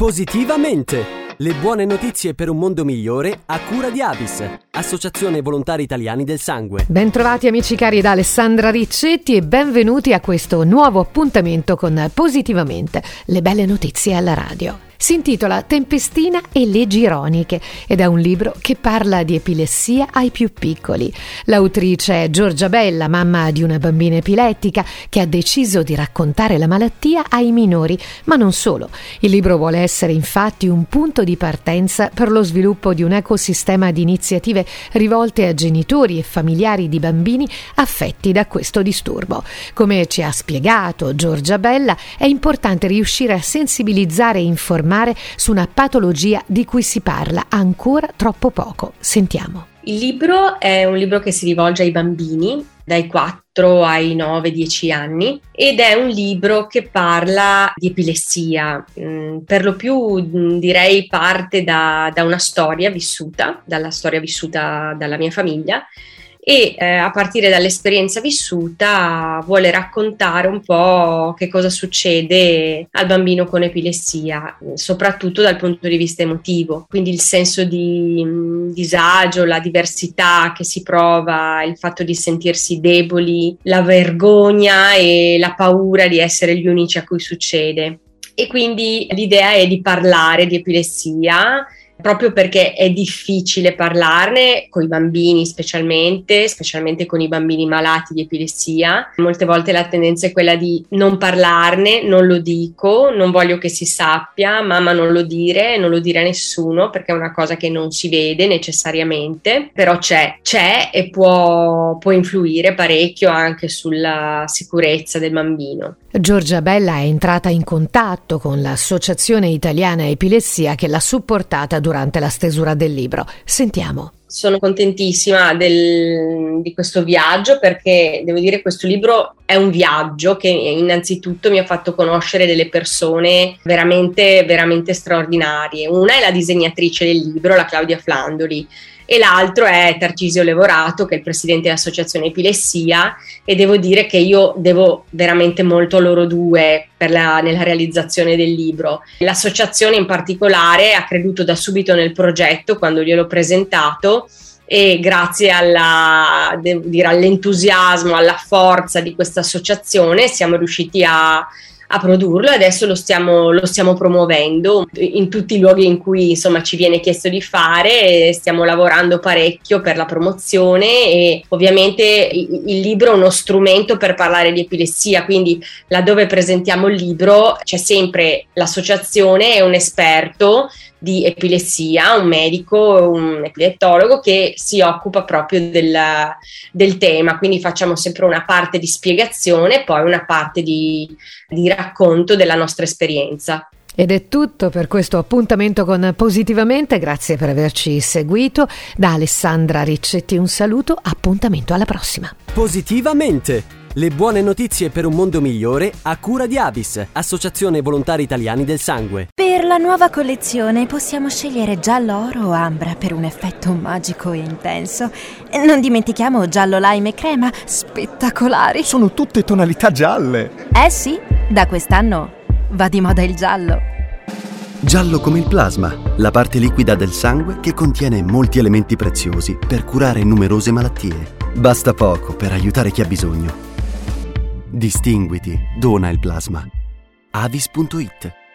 Positivamente! Le buone notizie per un mondo migliore a cura di Avis, Associazione Volontari Italiani del Sangue. Bentrovati amici cari da Alessandra Riccetti e benvenuti a questo nuovo appuntamento con Positivamente, le belle notizie alla radio. Si intitola Tempestina e leggi ironiche ed è un libro che parla di epilessia ai più piccoli. L'autrice è Giorgia Bella, mamma di una bambina epilettica, che ha deciso di raccontare la malattia ai minori, ma non solo. Il libro vuole essere infatti un punto di partenza per lo sviluppo di un ecosistema di iniziative rivolte a genitori e familiari di bambini affetti da questo disturbo. Come ci ha spiegato Giorgia Bella, è importante riuscire a sensibilizzare e informare informare su una patologia di cui si parla ancora troppo poco. Sentiamo. Il libro è un libro che si rivolge ai bambini dai 4 ai 9-10 anni ed è un libro che parla di epilessia, mm, per lo più mm, direi parte da, da una storia vissuta, dalla storia vissuta dalla mia famiglia e eh, a partire dall'esperienza vissuta vuole raccontare un po' che cosa succede al bambino con epilessia, soprattutto dal punto di vista emotivo, quindi il senso di mh, mm, disagio, la diversità che si prova, il fatto di sentirsi deboli, la vergogna e la paura di essere gli unici a cui succede. E quindi l'idea è di parlare di epilessia proprio perché è difficile parlarne con i bambini specialmente, specialmente con i bambini malati di epilessia. Molte volte la tendenza è quella di non parlarne, non lo dico, non voglio che si sappia, mamma non lo dire, non lo dire a nessuno perché è una cosa che non si vede necessariamente, però c'è, c'è e può, può influire parecchio anche sulla sicurezza del bambino. Giorgia Bella è entrata in contatto con l'Associazione Italiana Epilessia che l'ha supportata durante la stesura del libro. Sentiamo. Sono contentissima del, di questo viaggio perché devo dire che questo libro è un viaggio che innanzitutto mi ha fatto conoscere delle persone veramente, veramente straordinarie. Una è la disegnatrice del libro, la Claudia Flandoli e l'altro è Tarcisio Levorato, che è il presidente dell'Associazione Epilessia e devo dire che io devo veramente molto a loro due la, nella realizzazione del libro. L'associazione in particolare ha creduto da subito nel progetto quando gliel'ho presentato e grazie alla, dire, all'entusiasmo, alla forza di questa associazione siamo riusciti a a produrlo e adesso lo stiamo, lo stiamo promuovendo in tutti i luoghi in cui insomma ci viene chiesto di fare, stiamo lavorando parecchio per la promozione e ovviamente il, libro è uno strumento per parlare di epilessia, quindi laddove presentiamo il libro c'è sempre l'associazione e un esperto di epilessia, un medico, un epilettologo che si occupa proprio del, del tema, quindi facciamo sempre una parte di spiegazione e poi una parte di, di racconto della nostra esperienza. Ed è tutto per questo appuntamento con Positivamente, grazie per averci seguito. Da Alessandra Riccetti un saluto, appuntamento alla prossima. Positivamente! Le buone notizie per un mondo migliore a cura di Avis, Associazione Volontari Italiani del Sangue. Per la nuova collezione possiamo scegliere giallo oro o ambra per un effetto magico e intenso. Non dimentichiamo giallo lime e crema, spettacolari. Sono tutte tonalità gialle. Eh sì, da quest'anno va di moda il giallo. Giallo come il plasma, la parte liquida del sangue che contiene molti elementi preziosi per curare numerose malattie. Basta poco per aiutare chi ha bisogno. Distinguiti, dona il plasma. avis.it